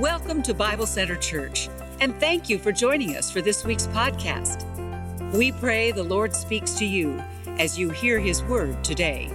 Welcome to Bible Center Church, and thank you for joining us for this week's podcast. We pray the Lord speaks to you as you hear his word today.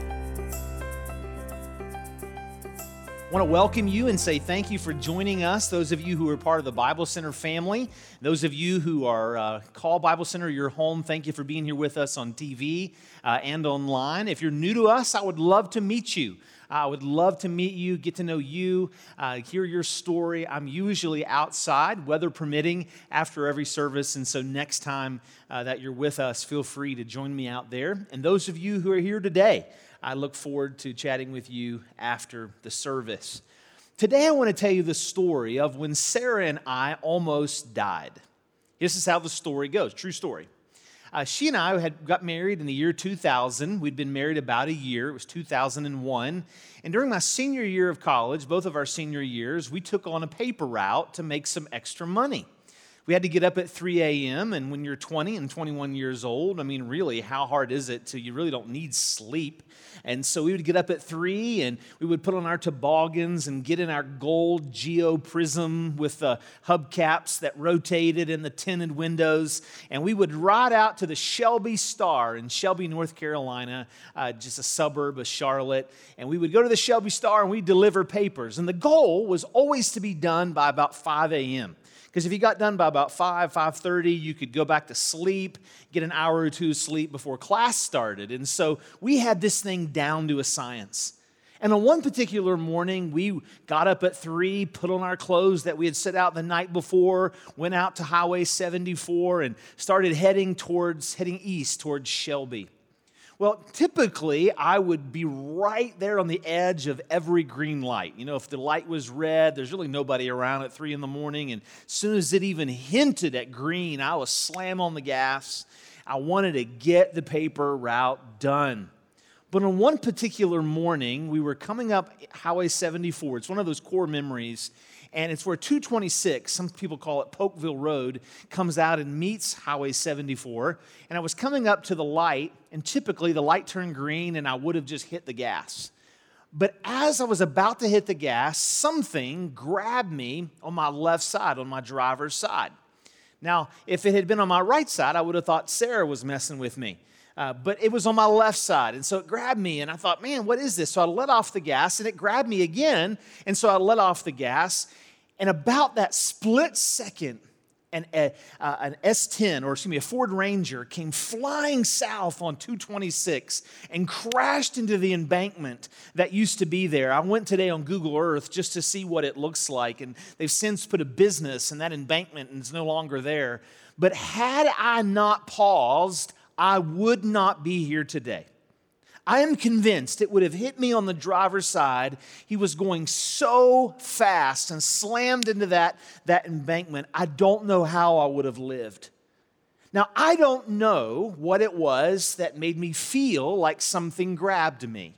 Want to welcome you and say thank you for joining us. Those of you who are part of the Bible Center family, those of you who are uh, call Bible Center your home, thank you for being here with us on TV uh, and online. If you're new to us, I would love to meet you. I would love to meet you, get to know you, uh, hear your story. I'm usually outside, weather permitting, after every service. And so next time uh, that you're with us, feel free to join me out there. And those of you who are here today, I look forward to chatting with you after the service. Today, I want to tell you the story of when Sarah and I almost died. This is how the story goes true story. Uh, she and I had got married in the year 2000. We'd been married about a year. It was 2001. And during my senior year of college, both of our senior years, we took on a paper route to make some extra money. We had to get up at 3 a.m. And when you're 20 and 21 years old, I mean, really, how hard is it to, you really don't need sleep. And so we would get up at 3 and we would put on our toboggans and get in our gold Geo Prizm with the hubcaps that rotated in the tinted windows. And we would ride out to the Shelby Star in Shelby, North Carolina, uh, just a suburb of Charlotte. And we would go to the Shelby Star and we'd deliver papers. And the goal was always to be done by about 5 a.m. Because if you got done by about 5, 5.30, you could go back to sleep, get an hour or two of sleep before class started. And so we had this thing down to a science. And on one particular morning, we got up at 3, put on our clothes that we had set out the night before, went out to Highway 74, and started heading towards, heading east towards Shelby. Well, typically, I would be right there on the edge of every green light. You know, if the light was red, there's really nobody around at three in the morning. And as soon as it even hinted at green, I was slam on the gas. I wanted to get the paper route done. But on one particular morning, we were coming up Highway 74. It's one of those core memories and it's where 226, some people call it Polkville Road, comes out and meets Highway 74. And I was coming up to the light, and typically the light turned green, and I would have just hit the gas. But as I was about to hit the gas, something grabbed me on my left side, on my driver's side. Now, if it had been on my right side, I would have thought Sarah was messing with me. Uh, but it was on my left side. And so it grabbed me, and I thought, man, what is this? So I let off the gas, and it grabbed me again. And so I let off the gas, and about that split second, an, uh, an S10, or excuse me, a Ford Ranger came flying south on 226 and crashed into the embankment that used to be there. I went today on Google Earth just to see what it looks like, and they've since put a business in that embankment and it's no longer there. But had I not paused, I would not be here today. I am convinced it would have hit me on the driver's side. He was going so fast and slammed into that, that embankment. I don't know how I would have lived. Now, I don't know what it was that made me feel like something grabbed me.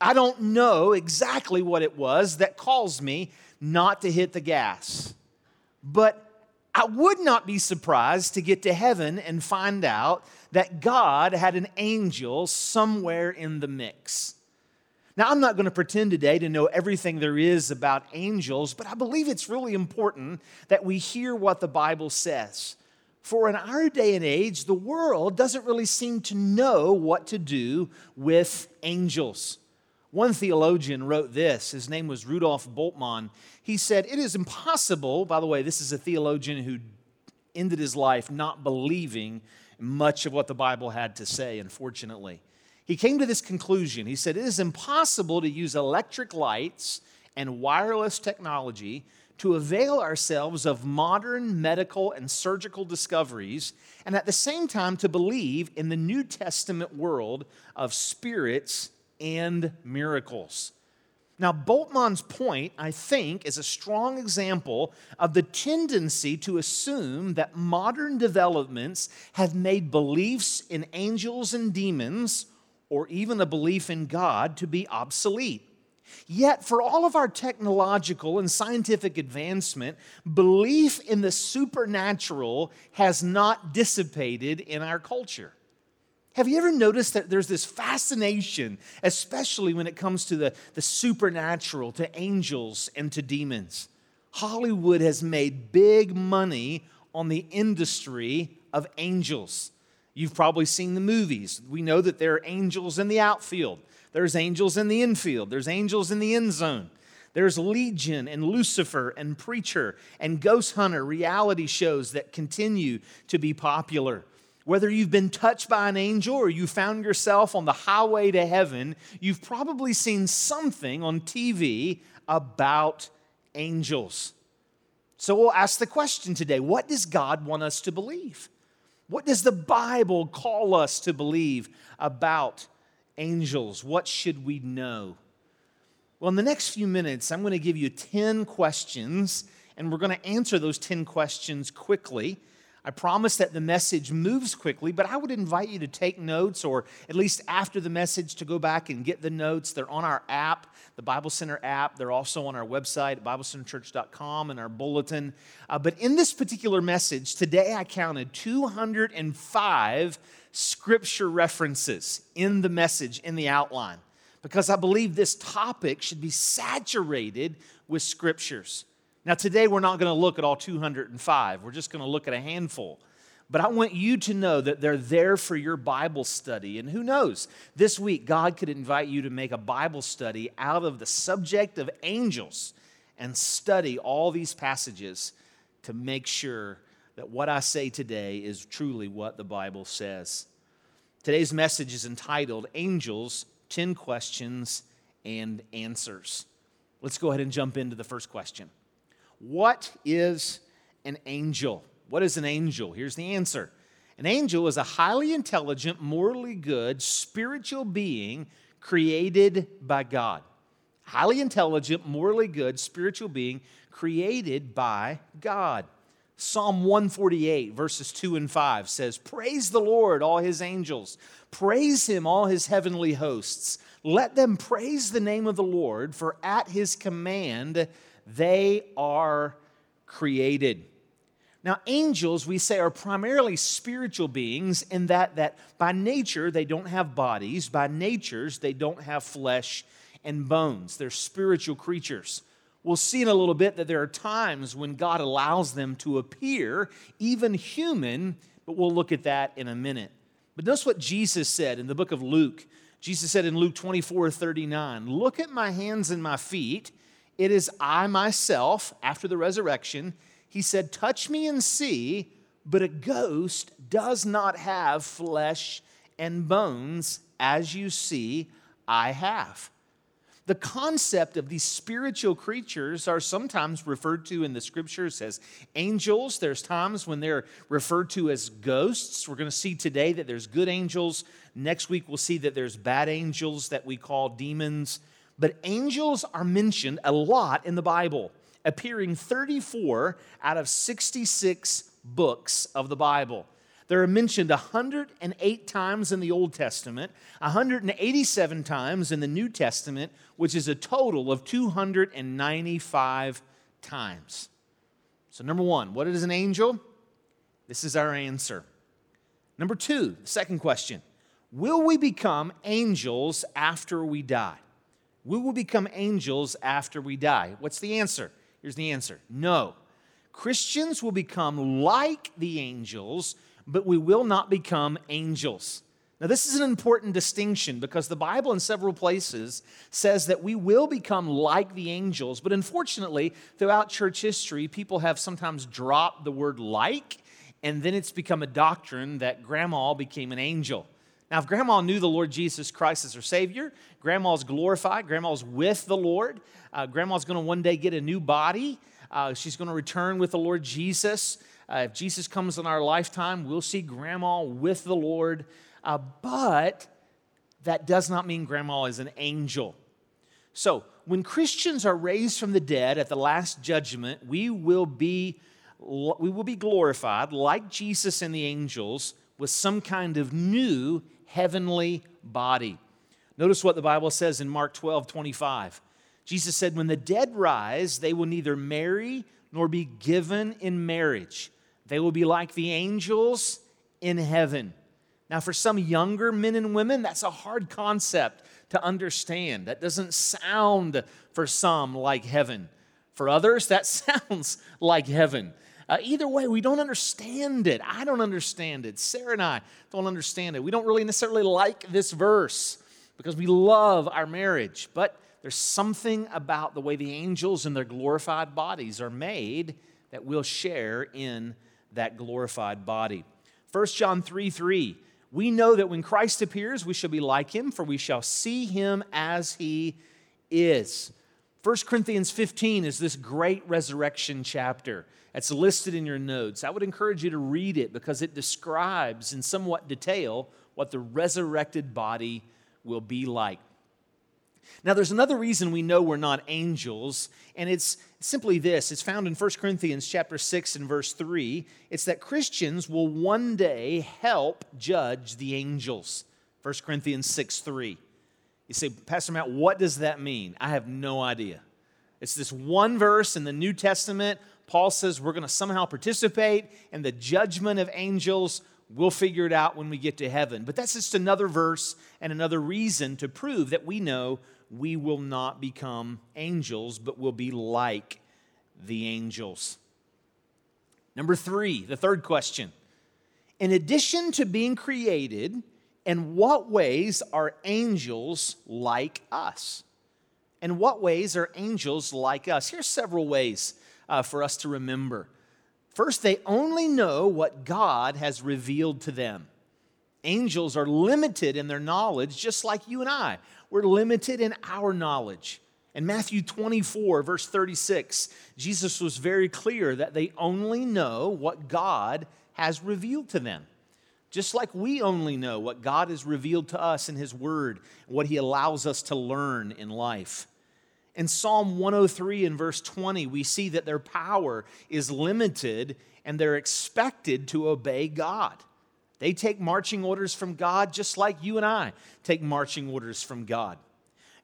I don't know exactly what it was that caused me not to hit the gas. But I would not be surprised to get to heaven and find out that God had an angel somewhere in the mix. Now, I'm not going to pretend today to know everything there is about angels, but I believe it's really important that we hear what the Bible says. For in our day and age, the world doesn't really seem to know what to do with angels. One theologian wrote this. His name was Rudolf Bultmann. He said, It is impossible, by the way, this is a theologian who ended his life not believing much of what the Bible had to say, unfortunately. He came to this conclusion. He said, It is impossible to use electric lights and wireless technology to avail ourselves of modern medical and surgical discoveries, and at the same time to believe in the New Testament world of spirits and miracles. Now, Bultmann's point, I think, is a strong example of the tendency to assume that modern developments have made beliefs in angels and demons, or even a belief in God, to be obsolete. Yet, for all of our technological and scientific advancement, belief in the supernatural has not dissipated in our culture. Have you ever noticed that there's this fascination, especially when it comes to the, the supernatural, to angels and to demons? Hollywood has made big money on the industry of angels. You've probably seen the movies. We know that there are angels in the outfield, there's angels in the infield, there's angels in the end zone. There's Legion and Lucifer and Preacher and Ghost Hunter reality shows that continue to be popular. Whether you've been touched by an angel or you found yourself on the highway to heaven, you've probably seen something on TV about angels. So we'll ask the question today what does God want us to believe? What does the Bible call us to believe about angels? What should we know? Well, in the next few minutes, I'm going to give you 10 questions, and we're going to answer those 10 questions quickly. I promise that the message moves quickly, but I would invite you to take notes or at least after the message to go back and get the notes. They're on our app, the Bible Center app. They're also on our website, BibleCenterChurch.com, and our bulletin. Uh, but in this particular message, today I counted 205 scripture references in the message, in the outline, because I believe this topic should be saturated with scriptures. Now, today we're not going to look at all 205, we're just going to look at a handful. But I want you to know that they're there for your Bible study. And who knows, this week God could invite you to make a Bible study out of the subject of angels and study all these passages to make sure that what I say today is truly what the Bible says. Today's message is entitled Angels 10 Questions and Answers. Let's go ahead and jump into the first question. What is an angel? What is an angel? Here's the answer An angel is a highly intelligent, morally good, spiritual being created by God. Highly intelligent, morally good, spiritual being created by God. Psalm 148, verses 2 and 5 says, Praise the Lord, all his angels. Praise him, all his heavenly hosts. Let them praise the name of the Lord, for at his command they are created. Now, angels, we say, are primarily spiritual beings in that, that by nature they don't have bodies, by natures they don't have flesh and bones. They're spiritual creatures. We'll see in a little bit that there are times when God allows them to appear, even human, but we'll look at that in a minute. But notice what Jesus said in the book of Luke. Jesus said in Luke 24 39, Look at my hands and my feet it is I myself, after the resurrection. He said, Touch me and see, but a ghost does not have flesh and bones, as you see I have. The concept of these spiritual creatures are sometimes referred to in the scriptures as angels. There's times when they're referred to as ghosts. We're going to see today that there's good angels. Next week, we'll see that there's bad angels that we call demons. But angels are mentioned a lot in the Bible, appearing 34 out of 66 books of the Bible. They're mentioned 108 times in the Old Testament, 187 times in the New Testament, which is a total of 295 times. So, number one, what is an angel? This is our answer. Number two, the second question Will we become angels after we die? We will become angels after we die. What's the answer? Here's the answer no. Christians will become like the angels, but we will not become angels. Now, this is an important distinction because the Bible, in several places, says that we will become like the angels. But unfortunately, throughout church history, people have sometimes dropped the word like, and then it's become a doctrine that grandma became an angel. Now, if grandma knew the Lord Jesus Christ as her Savior, grandma's glorified, grandma's with the Lord, uh, grandma's going to one day get a new body. Uh, she's going to return with the Lord Jesus. Uh, if Jesus comes in our lifetime, we'll see grandma with the Lord. Uh, but that does not mean grandma is an angel. So, when Christians are raised from the dead at the last judgment, we will be, we will be glorified like Jesus and the angels with some kind of new heavenly body. Notice what the Bible says in Mark 12 25. Jesus said, When the dead rise, they will neither marry nor be given in marriage. They will be like the angels in heaven. Now, for some younger men and women, that's a hard concept to understand. That doesn't sound for some like heaven. For others, that sounds like heaven. Uh, either way, we don't understand it. I don't understand it. Sarah and I don't understand it. We don't really necessarily like this verse because we love our marriage. But there's something about the way the angels and their glorified bodies are made that we'll share in that glorified body. 1 John 3 3. We know that when Christ appears, we shall be like him, for we shall see him as he is. 1 Corinthians 15 is this great resurrection chapter. It's listed in your notes. I would encourage you to read it because it describes in somewhat detail what the resurrected body will be like. Now, there's another reason we know we're not angels, and it's simply this. It's found in 1 Corinthians chapter 6 and verse 3. It's that Christians will one day help judge the angels. 1 Corinthians 6 3. You say, Pastor Matt, what does that mean? I have no idea. It's this one verse in the New Testament Paul says we're going to somehow participate in the judgment of angels. We'll figure it out when we get to heaven. But that's just another verse and another reason to prove that we know we will not become angels, but will be like the angels. Number three, the third question. In addition to being created, in what ways are angels like us? In what ways are angels like us? Here's several ways uh, for us to remember. First, they only know what God has revealed to them. Angels are limited in their knowledge, just like you and I. We're limited in our knowledge. In Matthew 24, verse 36, Jesus was very clear that they only know what God has revealed to them. Just like we only know what God has revealed to us in His Word, what He allows us to learn in life. In Psalm 103 and verse 20, we see that their power is limited and they're expected to obey God. They take marching orders from God just like you and I take marching orders from God.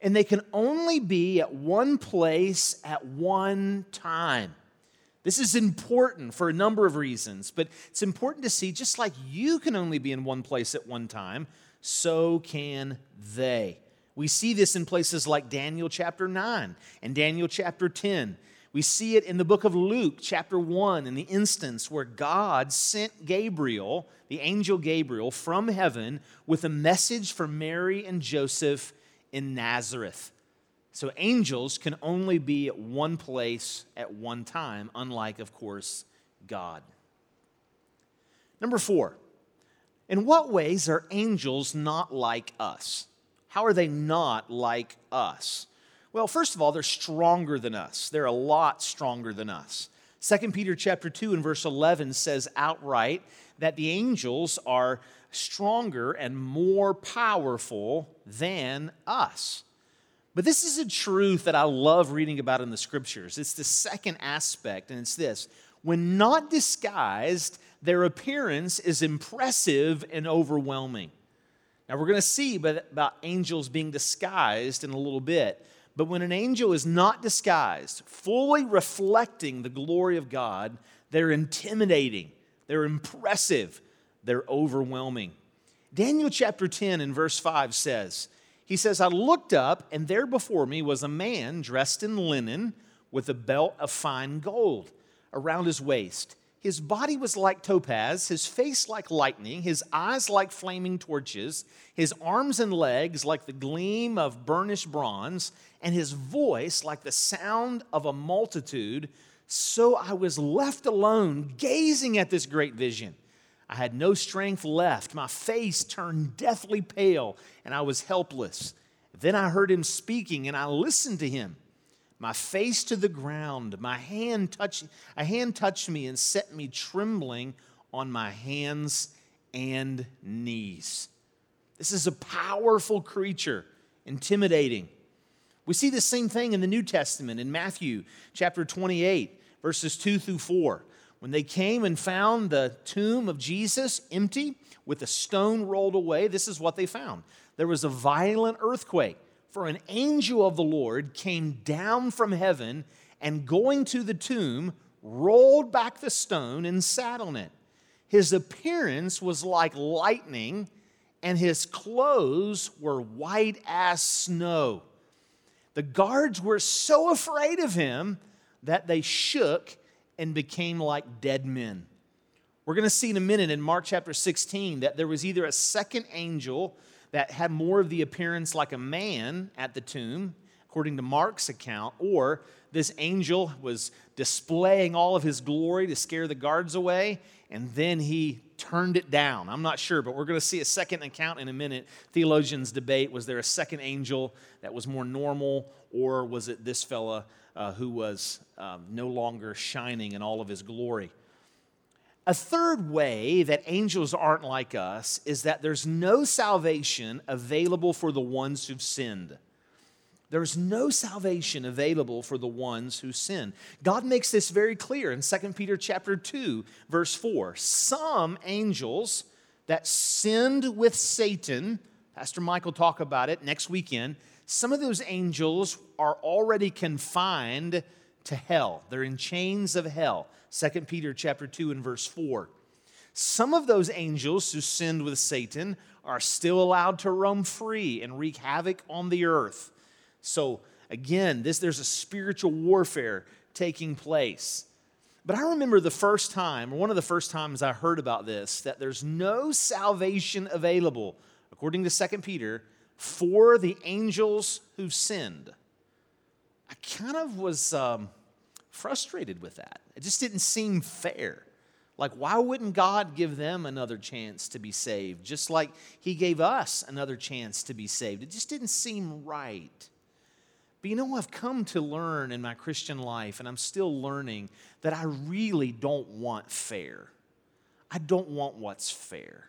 And they can only be at one place at one time. This is important for a number of reasons, but it's important to see just like you can only be in one place at one time, so can they. We see this in places like Daniel chapter 9 and Daniel chapter 10. We see it in the book of Luke, chapter 1, in the instance where God sent Gabriel, the angel Gabriel, from heaven with a message for Mary and Joseph in Nazareth. So angels can only be at one place at one time, unlike, of course, God. Number four, in what ways are angels not like us? How are they not like us? Well, first of all, they're stronger than us. They're a lot stronger than us. 2 Peter chapter 2 and verse 11 says outright that the angels are stronger and more powerful than us. But this is a truth that I love reading about in the scriptures. It's the second aspect, and it's this when not disguised, their appearance is impressive and overwhelming. Now, we're going to see about angels being disguised in a little bit. But when an angel is not disguised, fully reflecting the glory of God, they're intimidating, they're impressive, they're overwhelming. Daniel chapter 10 and verse 5 says, He says, I looked up, and there before me was a man dressed in linen with a belt of fine gold around his waist his body was like topaz, his face like lightning, his eyes like flaming torches, his arms and legs like the gleam of burnished bronze, and his voice like the sound of a multitude. So I was left alone, gazing at this great vision. I had no strength left. My face turned deathly pale, and I was helpless. Then I heard him speaking, and I listened to him my face to the ground. My hand touched, a hand touched me and set me trembling on my hands and knees. This is a powerful creature, intimidating. We see the same thing in the New Testament in Matthew chapter 28, verses 2 through 4. When they came and found the tomb of Jesus empty with a stone rolled away, this is what they found. There was a violent earthquake for an angel of the Lord came down from heaven and going to the tomb, rolled back the stone and sat on it. His appearance was like lightning, and his clothes were white as snow. The guards were so afraid of him that they shook and became like dead men. We're going to see in a minute in Mark chapter 16 that there was either a second angel that had more of the appearance like a man at the tomb, according to Mark's account, or this angel was displaying all of his glory to scare the guards away, and then he turned it down. I'm not sure, but we're going to see a second account in a minute. Theologians debate was there a second angel that was more normal, or was it this fella uh, who was um, no longer shining in all of his glory? A third way that angels aren't like us is that there's no salvation available for the ones who've sinned. There's no salvation available for the ones who sin. God makes this very clear in 2 Peter chapter 2 verse 4. Some angels that sinned with Satan, Pastor Michael talk about it next weekend, some of those angels are already confined to hell. They're in chains of hell. 2 Peter chapter 2 and verse 4. Some of those angels who sinned with Satan are still allowed to roam free and wreak havoc on the earth. So again, this there's a spiritual warfare taking place. But I remember the first time, or one of the first times I heard about this, that there's no salvation available, according to 2 Peter, for the angels who've sinned. I kind of was um, frustrated with that. It just didn't seem fair. Like, why wouldn't God give them another chance to be saved, just like He gave us another chance to be saved? It just didn't seem right. But you know, I've come to learn in my Christian life, and I'm still learning, that I really don't want fair. I don't want what's fair.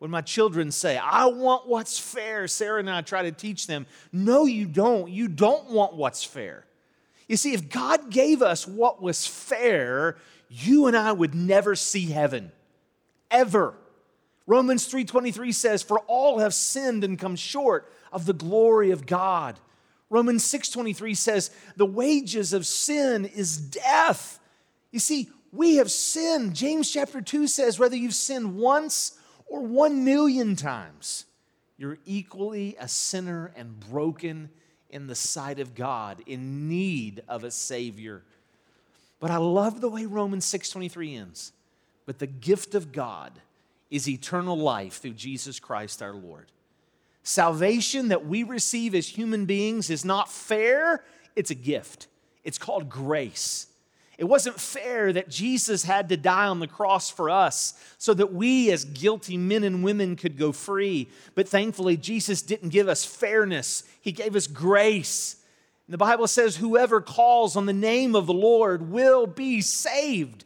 When my children say, I want what's fair, Sarah and I try to teach them, no, you don't. You don't want what's fair. You see, if God gave us what was fair, you and I would never see heaven. Ever. Romans 3:23 says, "For all have sinned and come short of the glory of God." Romans 6:23 says, "The wages of sin is death." You see, we have sinned. James chapter 2 says, whether you've sinned once or 1 million times, you're equally a sinner and broken in the sight of God, in need of a Savior. But I love the way Romans 6:23 ends. But the gift of God is eternal life through Jesus Christ our Lord. Salvation that we receive as human beings is not fair, it's a gift. It's called grace. It wasn't fair that Jesus had to die on the cross for us so that we, as guilty men and women, could go free. But thankfully, Jesus didn't give us fairness, He gave us grace. And the Bible says, Whoever calls on the name of the Lord will be saved.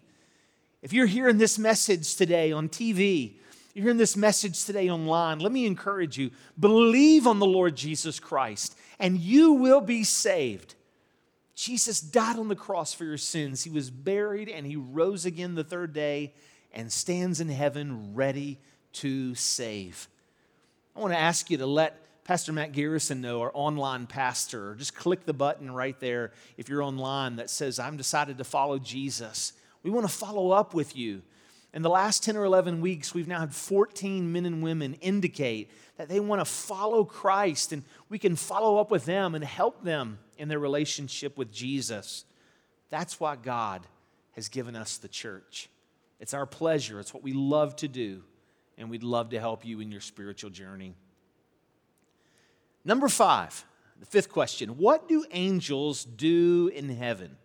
If you're hearing this message today on TV, you're hearing this message today online, let me encourage you believe on the Lord Jesus Christ, and you will be saved. Jesus died on the cross for your sins. He was buried and he rose again the third day and stands in heaven ready to save. I want to ask you to let Pastor Matt Garrison know, our online pastor. Just click the button right there if you're online that says, I'm decided to follow Jesus. We want to follow up with you. In the last 10 or 11 weeks, we've now had 14 men and women indicate that they want to follow Christ, and we can follow up with them and help them in their relationship with Jesus. That's why God has given us the church. It's our pleasure, it's what we love to do, and we'd love to help you in your spiritual journey. Number five, the fifth question What do angels do in heaven?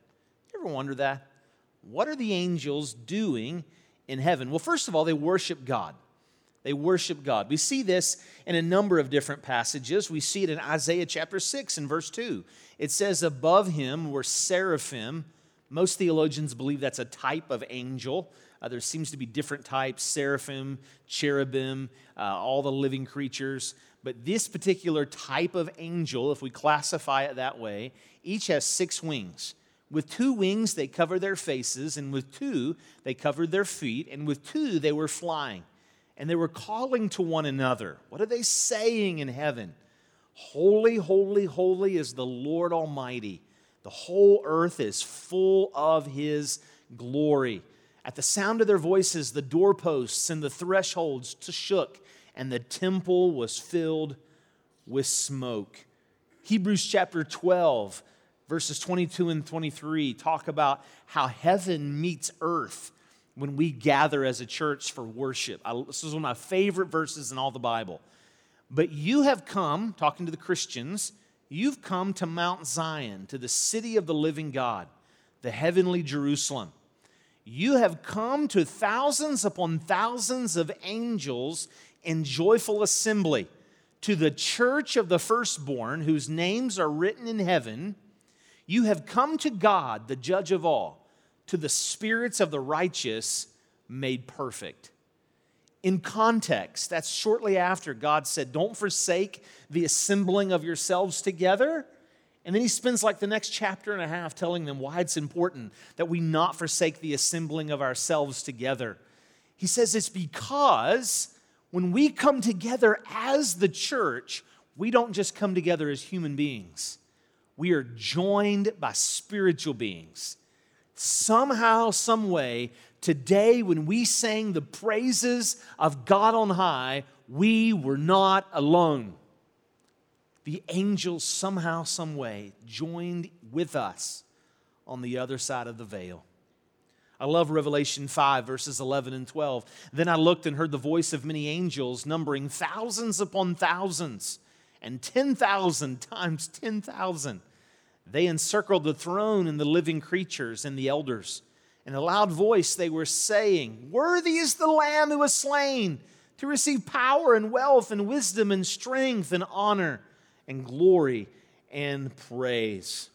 You ever wonder that? What are the angels doing in heaven? Well, first of all, they worship God. They worship God. We see this in a number of different passages. We see it in Isaiah chapter 6 and verse 2. It says, Above him were seraphim. Most theologians believe that's a type of angel. Uh, there seems to be different types seraphim, cherubim, uh, all the living creatures. But this particular type of angel, if we classify it that way, each has six wings. With two wings, they cover their faces, and with two, they covered their feet, and with two, they were flying and they were calling to one another. What are they saying in heaven? Holy, holy, holy is the Lord Almighty. The whole earth is full of his glory. At the sound of their voices, the doorposts and the thresholds shook, and the temple was filled with smoke. Hebrews chapter 12, verses 22 and 23 talk about how heaven meets earth when we gather as a church for worship. I, this is one of my favorite verses in all the Bible. But you have come, talking to the Christians, you've come to Mount Zion, to the city of the living God, the heavenly Jerusalem. You have come to thousands upon thousands of angels in joyful assembly, to the church of the firstborn, whose names are written in heaven. You have come to God, the judge of all, to the spirits of the righteous made perfect. In context, that's shortly after God said, Don't forsake the assembling of yourselves together. And then he spends like the next chapter and a half telling them why it's important that we not forsake the assembling of ourselves together. He says it's because when we come together as the church, we don't just come together as human beings. We are joined by spiritual beings. Somehow, some way, today when we sang the praises of God on high, we were not alone the angels somehow, some way joined with us on the other side of the veil. I love Revelation 5, verses 11 and 12. Then I looked and heard the voice of many angels, numbering thousands upon thousands, and 10,000 times 10,000. They encircled the throne and the living creatures and the elders. In a loud voice, they were saying, Worthy is the Lamb who was slain to receive power and wealth and wisdom and strength and honor and glory and praise.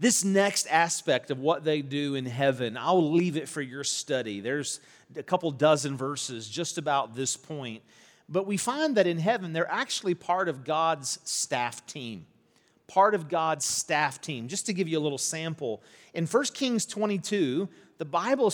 This next aspect of what they do in heaven, I'll leave it for your study. There's a couple dozen verses just about this point. But we find that in heaven, they're actually part of God's staff team. Part of God's staff team. Just to give you a little sample, in 1 Kings 22, the Bible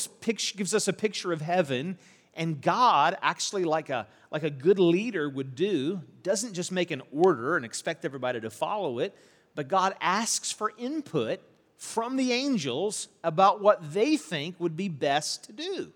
gives us a picture of heaven, and God, actually, like a, like a good leader would do, doesn't just make an order and expect everybody to follow it, but God asks for input from the angels about what they think would be best to do.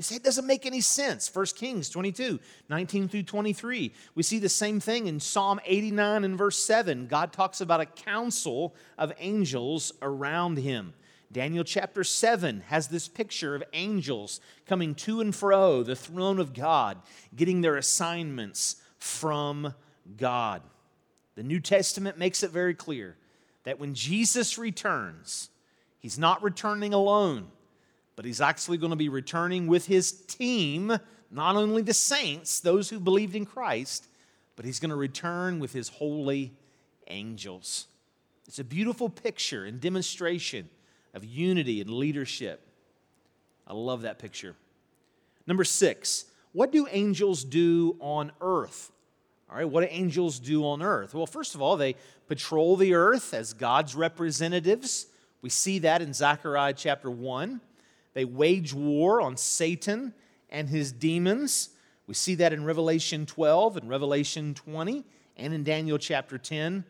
You say it doesn't make any sense. 1 Kings 22, 19 through 23. We see the same thing in Psalm 89 and verse 7. God talks about a council of angels around him. Daniel chapter 7 has this picture of angels coming to and fro the throne of God, getting their assignments from God. The New Testament makes it very clear that when Jesus returns, he's not returning alone, but he's actually going to be returning with his team, not only the saints, those who believed in Christ, but he's going to return with his holy angels. It's a beautiful picture and demonstration of unity and leadership. I love that picture. Number six, what do angels do on earth? All right, what do angels do on earth? Well, first of all, they patrol the earth as God's representatives. We see that in Zechariah chapter 1. They wage war on Satan and his demons. We see that in Revelation 12 and Revelation 20 and in Daniel chapter 10.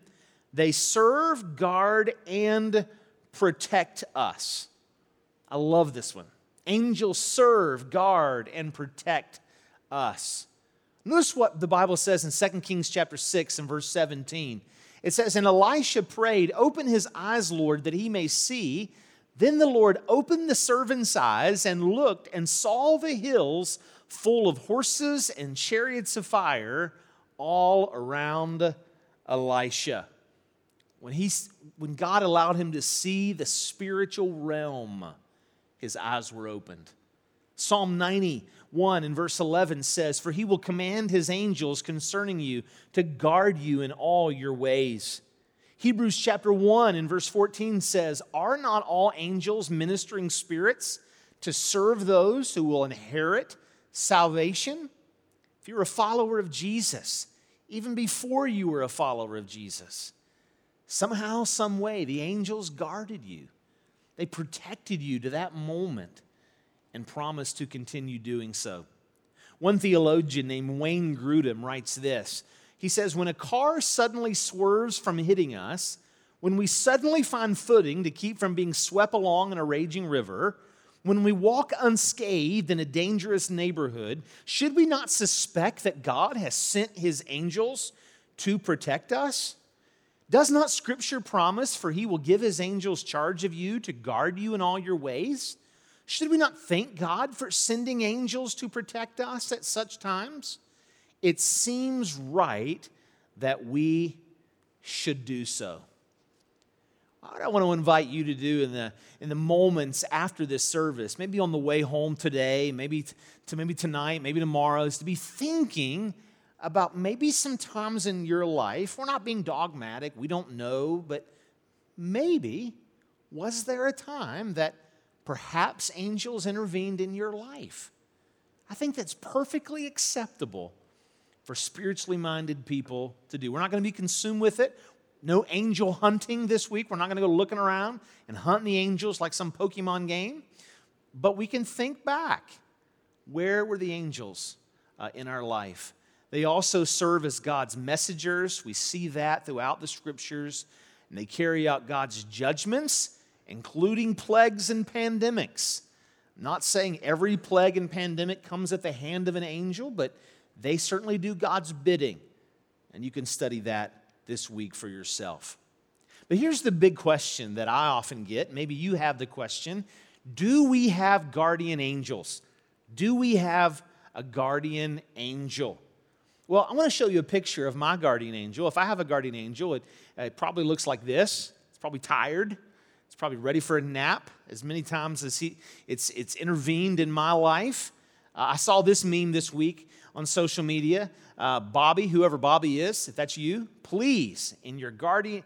They serve, guard, and protect us. I love this one. Angels serve, guard, and protect us. Notice what the Bible says in 2 Kings chapter 6 and verse 17. It says, And Elisha prayed, Open his eyes, Lord, that he may see. Then the Lord opened the servant's eyes and looked and saw the hills full of horses and chariots of fire all around Elisha when, he, when God allowed him to see the spiritual realm, his eyes were opened. Psalm 91 in verse 11 says, For he will command his angels concerning you to guard you in all your ways. Hebrews chapter 1 in verse 14 says, Are not all angels ministering spirits to serve those who will inherit salvation? If you're a follower of Jesus, even before you were a follower of Jesus, Somehow, some way, the angels guarded you. They protected you to that moment and promised to continue doing so. One theologian named Wayne Grudem writes this. He says, When a car suddenly swerves from hitting us, when we suddenly find footing to keep from being swept along in a raging river, when we walk unscathed in a dangerous neighborhood, should we not suspect that God has sent his angels to protect us? Does not Scripture promise, for he will give his angels charge of you to guard you in all your ways? Should we not thank God for sending angels to protect us at such times? It seems right that we should do so. What I want to invite you to do in the, in the moments after this service, maybe on the way home today, maybe to maybe tonight, maybe tomorrow, is to be thinking about maybe some times in your life. We're not being dogmatic, we don't know, but maybe was there a time that perhaps angels intervened in your life? I think that's perfectly acceptable for spiritually minded people to do. We're not going to be consumed with it. No angel hunting this week. We're not going to go looking around and hunt the angels like some Pokemon game. But we can think back. Where were the angels uh, in our life? They also serve as God's messengers. We see that throughout the scriptures. And they carry out God's judgments, including plagues and pandemics. I'm not saying every plague and pandemic comes at the hand of an angel, but they certainly do God's bidding. And you can study that this week for yourself. But here's the big question that I often get. Maybe you have the question Do we have guardian angels? Do we have a guardian angel? Well, I want to show you a picture of my guardian angel. If I have a guardian angel, it, it probably looks like this. It's probably tired. It's probably ready for a nap as many times as he, it's, it's intervened in my life. Uh, I saw this meme this week on social media. Uh, Bobby, whoever Bobby is, if that's you, please, in your guardian,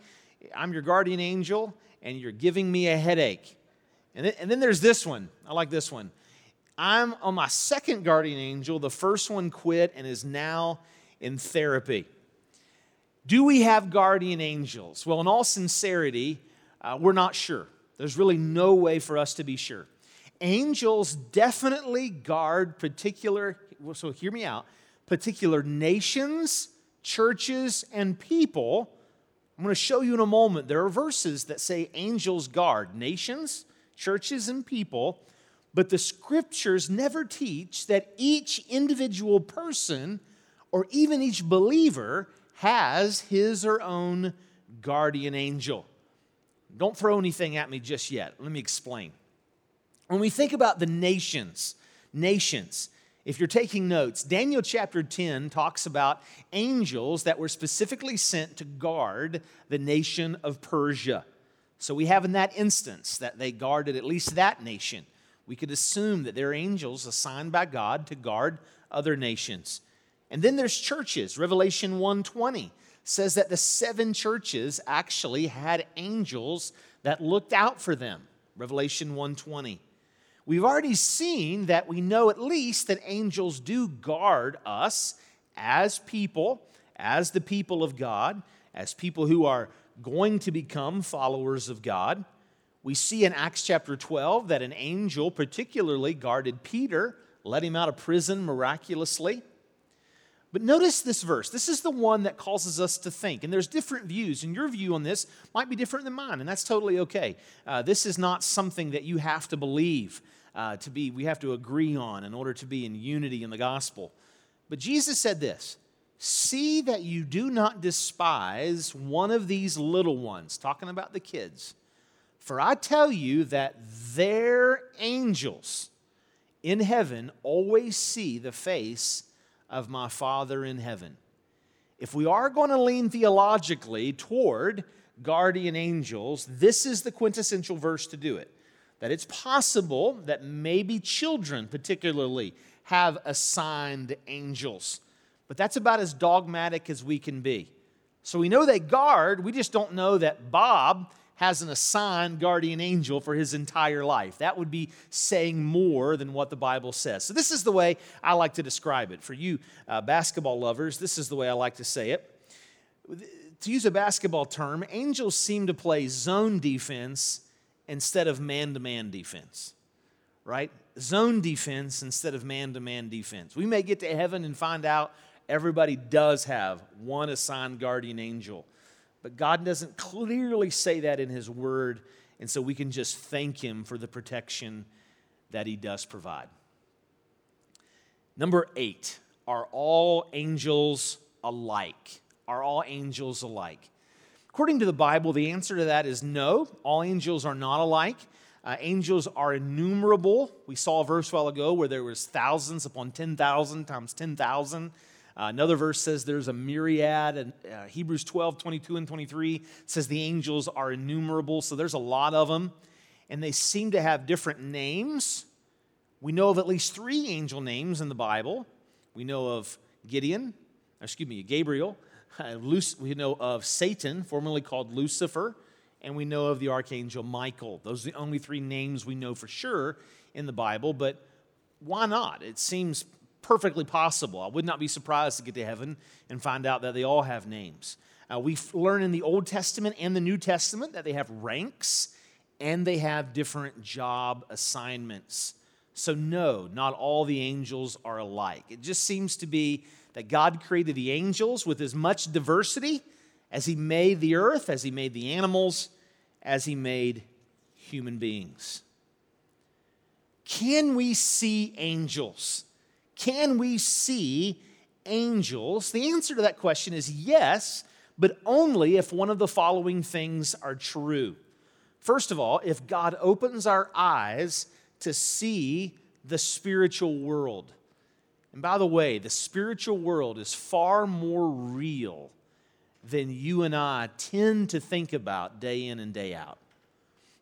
I'm your guardian angel, and you're giving me a headache. And then, and then there's this one. I like this one. I'm on my second guardian angel. The first one quit and is now in therapy. Do we have guardian angels? Well, in all sincerity, uh, we're not sure. There's really no way for us to be sure. Angels definitely guard particular so hear me out, particular nations, churches, and people. I'm going to show you in a moment. There are verses that say angels guard nations, churches, and people, but the scriptures never teach that each individual person or even each believer has his or own guardian angel. Don't throw anything at me just yet. Let me explain. When we think about the nations, nations, if you're taking notes, Daniel chapter 10 talks about angels that were specifically sent to guard the nation of Persia. So we have in that instance that they guarded at least that nation. We could assume that they're angels assigned by God to guard other nations. And then there's churches. Revelation 1:20 says that the seven churches actually had angels that looked out for them. Revelation 1:20. We've already seen that we know at least that angels do guard us as people, as the people of God, as people who are going to become followers of God. We see in Acts chapter 12 that an angel particularly guarded Peter, let him out of prison miraculously. But notice this verse. This is the one that causes us to think. And there's different views, and your view on this might be different than mine, and that's totally okay. Uh, this is not something that you have to believe uh, to be, we have to agree on in order to be in unity in the gospel. But Jesus said this See that you do not despise one of these little ones, talking about the kids. For I tell you that their angels in heaven always see the face of my Father in heaven. If we are going to lean theologically toward guardian angels, this is the quintessential verse to do it that it's possible that maybe children, particularly, have assigned angels. But that's about as dogmatic as we can be. So we know they guard, we just don't know that Bob has an assigned guardian angel for his entire life. That would be saying more than what the Bible says. So, this is the way I like to describe it. For you uh, basketball lovers, this is the way I like to say it. To use a basketball term, angels seem to play zone defense instead of man to man defense, right? Zone defense instead of man to man defense. We may get to heaven and find out everybody does have one assigned guardian angel, but God doesn't clearly say that in His Word, and so we can just thank Him for the protection that He does provide. Number eight, are all angels alike? Are all angels alike? According to the Bible, the answer to that is no. All angels are not alike. Uh, angels are innumerable. We saw a verse a while ago where there was thousands upon 10,000 times 10,000. Uh, another verse says there's a myriad, and uh, Hebrews 12, 22, and 23 says the angels are innumerable. So there's a lot of them, and they seem to have different names. We know of at least three angel names in the Bible. We know of Gideon, excuse me, Gabriel, we know of Satan, formerly called Lucifer, and we know of the archangel Michael. Those are the only three names we know for sure in the Bible, but why not? It seems perfectly possible. I would not be surprised to get to heaven and find out that they all have names. Uh, we learn in the Old Testament and the New Testament that they have ranks and they have different job assignments. So, no, not all the angels are alike. It just seems to be that God created the angels with as much diversity as He made the earth, as He made the animals, as He made human beings. Can we see angels? Can we see angels? The answer to that question is yes, but only if one of the following things are true. First of all, if God opens our eyes to see the spiritual world. And by the way, the spiritual world is far more real than you and I tend to think about day in and day out.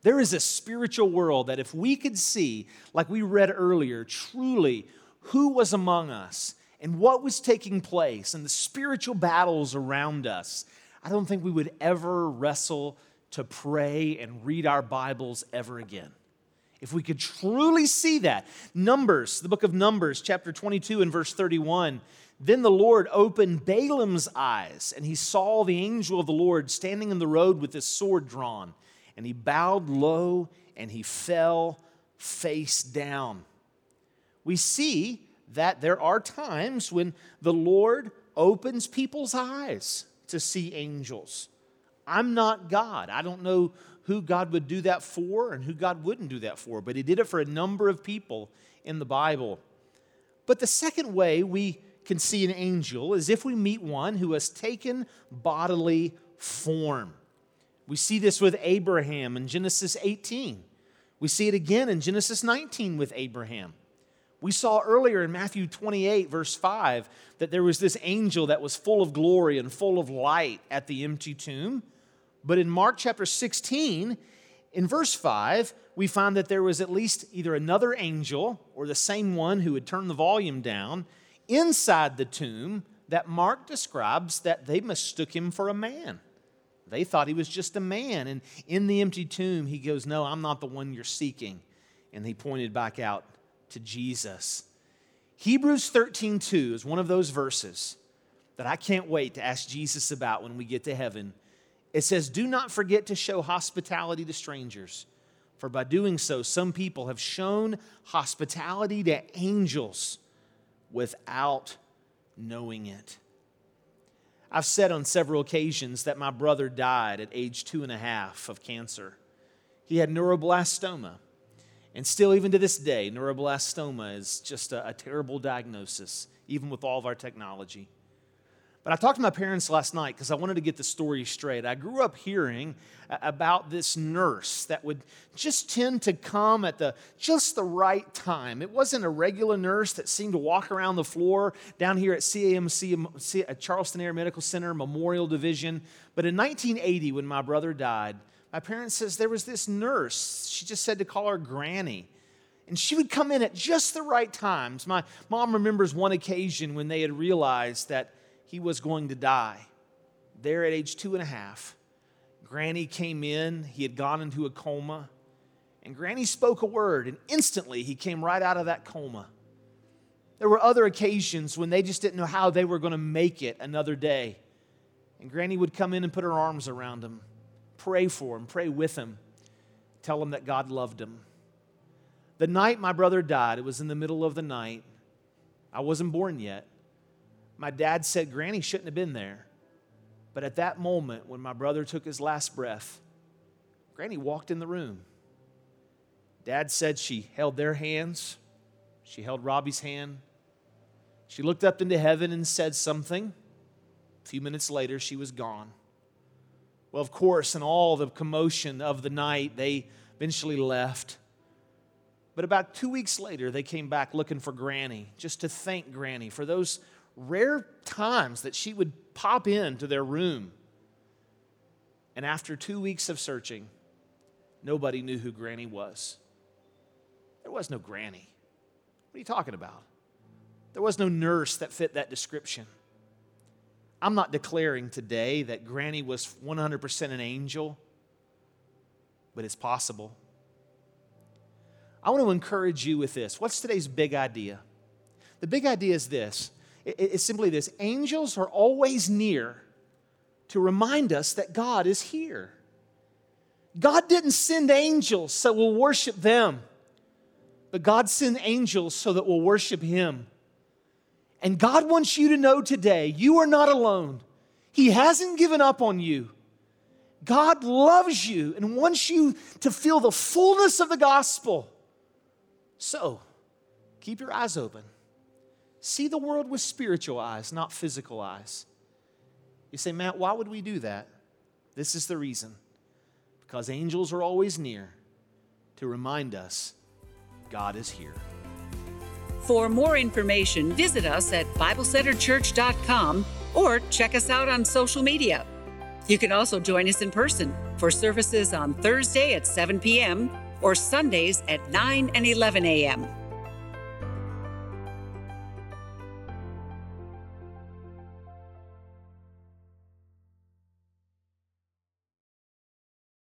There is a spiritual world that if we could see, like we read earlier, truly who was among us and what was taking place and the spiritual battles around us, I don't think we would ever wrestle to pray and read our Bibles ever again. If we could truly see that. Numbers, the book of Numbers, chapter 22 and verse 31. Then the Lord opened Balaam's eyes, and he saw the angel of the Lord standing in the road with his sword drawn. And he bowed low and he fell face down. We see that there are times when the Lord opens people's eyes to see angels. I'm not God. I don't know who God would do that for and who God wouldn't do that for, but He did it for a number of people in the Bible. But the second way we can see an angel is if we meet one who has taken bodily form. We see this with Abraham in Genesis 18. We see it again in Genesis 19 with Abraham. We saw earlier in Matthew 28, verse 5, that there was this angel that was full of glory and full of light at the empty tomb. But in Mark chapter 16, in verse 5, we find that there was at least either another angel or the same one who had turned the volume down inside the tomb that Mark describes that they mistook him for a man. They thought he was just a man. And in the empty tomb, he goes, No, I'm not the one you're seeking. And he pointed back out to Jesus. Hebrews 13 2 is one of those verses that I can't wait to ask Jesus about when we get to heaven it says, Do not forget to show hospitality to strangers, for by doing so, some people have shown hospitality to angels without knowing it. I've said on several occasions that my brother died at age two and a half of cancer. He had neuroblastoma. And still, even to this day, neuroblastoma is just a, a terrible diagnosis, even with all of our technology. But I talked to my parents last night because I wanted to get the story straight. I grew up hearing about this nurse that would just tend to come at the just the right time. It wasn't a regular nurse that seemed to walk around the floor down here at CAMC at uh, Charleston Area Medical Center Memorial Division. But in 1980, when my brother died, my parents says there was this nurse. She just said to call her Granny. And she would come in at just the right times. My mom remembers one occasion when they had realized that he was going to die. There at age two and a half, Granny came in. He had gone into a coma. And Granny spoke a word, and instantly he came right out of that coma. There were other occasions when they just didn't know how they were going to make it another day. And Granny would come in and put her arms around him, pray for him, pray with him, tell him that God loved him. The night my brother died, it was in the middle of the night. I wasn't born yet. My dad said Granny shouldn't have been there. But at that moment, when my brother took his last breath, Granny walked in the room. Dad said she held their hands. She held Robbie's hand. She looked up into heaven and said something. A few minutes later, she was gone. Well, of course, in all the commotion of the night, they eventually left. But about two weeks later, they came back looking for Granny, just to thank Granny for those rare times that she would pop into their room. And after two weeks of searching, nobody knew who Granny was. There was no Granny. What are you talking about? There was no nurse that fit that description. I'm not declaring today that Granny was 100% an angel, but it's possible. I want to encourage you with this. What's today's big idea? The big idea is this it's simply this angels are always near to remind us that God is here. God didn't send angels so we'll worship them, but God sent angels so that we'll worship Him. And God wants you to know today you are not alone. He hasn't given up on you. God loves you and wants you to feel the fullness of the gospel. So, keep your eyes open. See the world with spiritual eyes, not physical eyes. You say, Matt, why would we do that? This is the reason because angels are always near to remind us God is here. For more information, visit us at BibleCenterChurch.com or check us out on social media. You can also join us in person for services on Thursday at 7 p.m. or Sundays at 9 and 11 a.m.